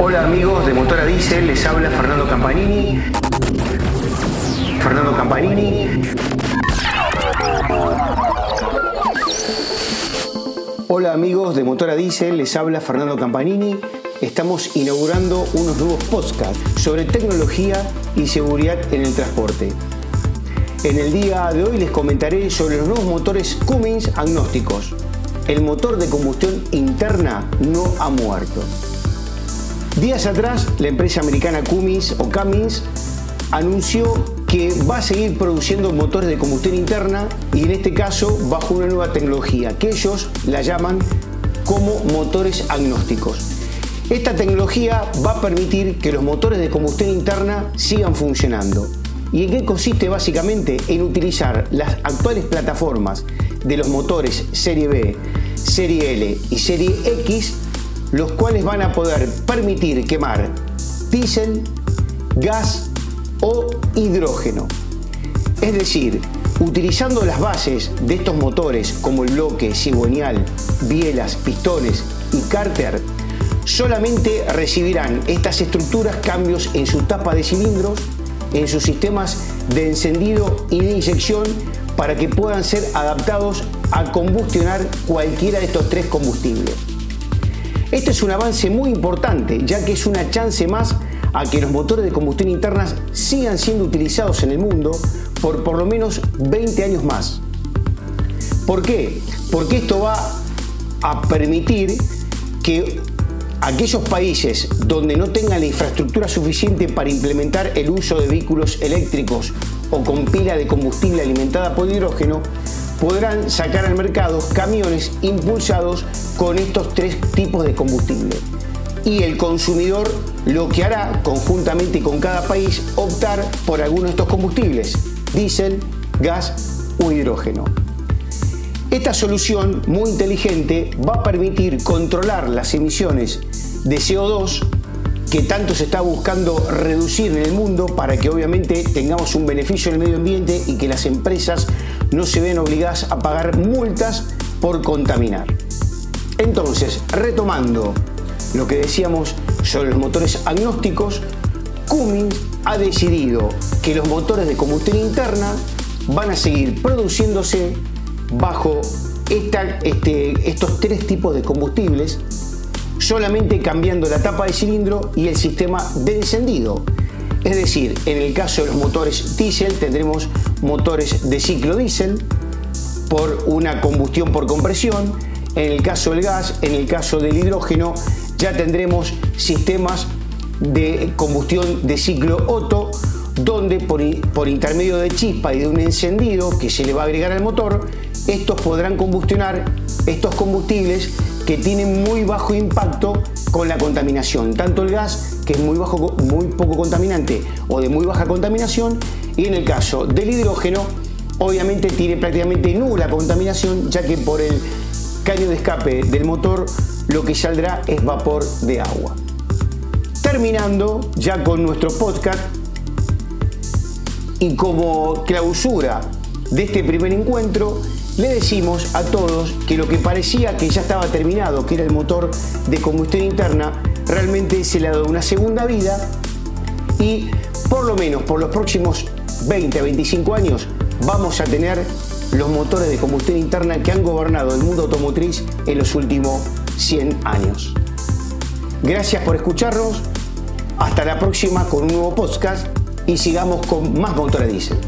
Hola amigos de Motora Diesel, les habla Fernando Campanini. Fernando Campanini. Hola amigos de Motora Diesel, les habla Fernando Campanini. Estamos inaugurando unos nuevos podcasts sobre tecnología y seguridad en el transporte. En el día de hoy les comentaré sobre los nuevos motores Cummins agnósticos. El motor de combustión interna no ha muerto. Días atrás, la empresa americana Cummins o Cummins anunció que va a seguir produciendo motores de combustión interna y en este caso bajo una nueva tecnología que ellos la llaman como motores agnósticos. Esta tecnología va a permitir que los motores de combustión interna sigan funcionando. ¿Y en qué consiste básicamente? En utilizar las actuales plataformas de los motores Serie B, Serie L y Serie X, los cuales van a poder permitir quemar diésel, gas, o hidrógeno. Es decir, utilizando las bases de estos motores como el bloque cigüeñal, bielas, pistones y cárter, solamente recibirán estas estructuras cambios en su tapa de cilindros, en sus sistemas de encendido y de inyección para que puedan ser adaptados a combustionar cualquiera de estos tres combustibles. Este es un avance muy importante ya que es una chance más a que los motores de combustión interna sigan siendo utilizados en el mundo por por lo menos 20 años más. ¿Por qué? Porque esto va a permitir que aquellos países donde no tengan la infraestructura suficiente para implementar el uso de vehículos eléctricos o con pila de combustible alimentada por hidrógeno, podrán sacar al mercado camiones impulsados con estos tres tipos de combustible y el consumidor lo que hará conjuntamente con cada país optar por alguno de estos combustibles, diésel, gas o hidrógeno. Esta solución muy inteligente va a permitir controlar las emisiones de CO2 que tanto se está buscando reducir en el mundo para que obviamente tengamos un beneficio en el medio ambiente y que las empresas no se vean obligadas a pagar multas por contaminar. Entonces, retomando lo que decíamos sobre los motores agnósticos, Cummins ha decidido que los motores de combustión interna van a seguir produciéndose bajo este, estos tres tipos de combustibles, solamente cambiando la tapa de cilindro y el sistema de encendido. Es decir, en el caso de los motores diésel tendremos motores de ciclo diésel por una combustión por compresión, en el caso del gas, en el caso del hidrógeno ya tendremos sistemas de combustión de ciclo Otto, donde por, por, intermedio de chispa y de un encendido que se le va a agregar al motor, estos podrán combustionar estos combustibles que tienen muy bajo impacto con la contaminación, tanto el gas, que es muy, bajo, muy poco contaminante o de muy baja contaminación, y en el caso del hidrógeno, obviamente tiene prácticamente nula contaminación, ya que por el caño de escape del motor lo que saldrá es vapor de agua. Terminando ya con nuestro podcast y como clausura de este primer encuentro, le decimos a todos que lo que parecía que ya estaba terminado, que era el motor de combustión interna, realmente se le ha dado una segunda vida y por lo menos por los próximos 20 a 25 años vamos a tener los motores de combustión interna que han gobernado el mundo automotriz en los últimos 100 años. Gracias por escucharnos. Hasta la próxima con un nuevo podcast y sigamos con más Motora Diesel.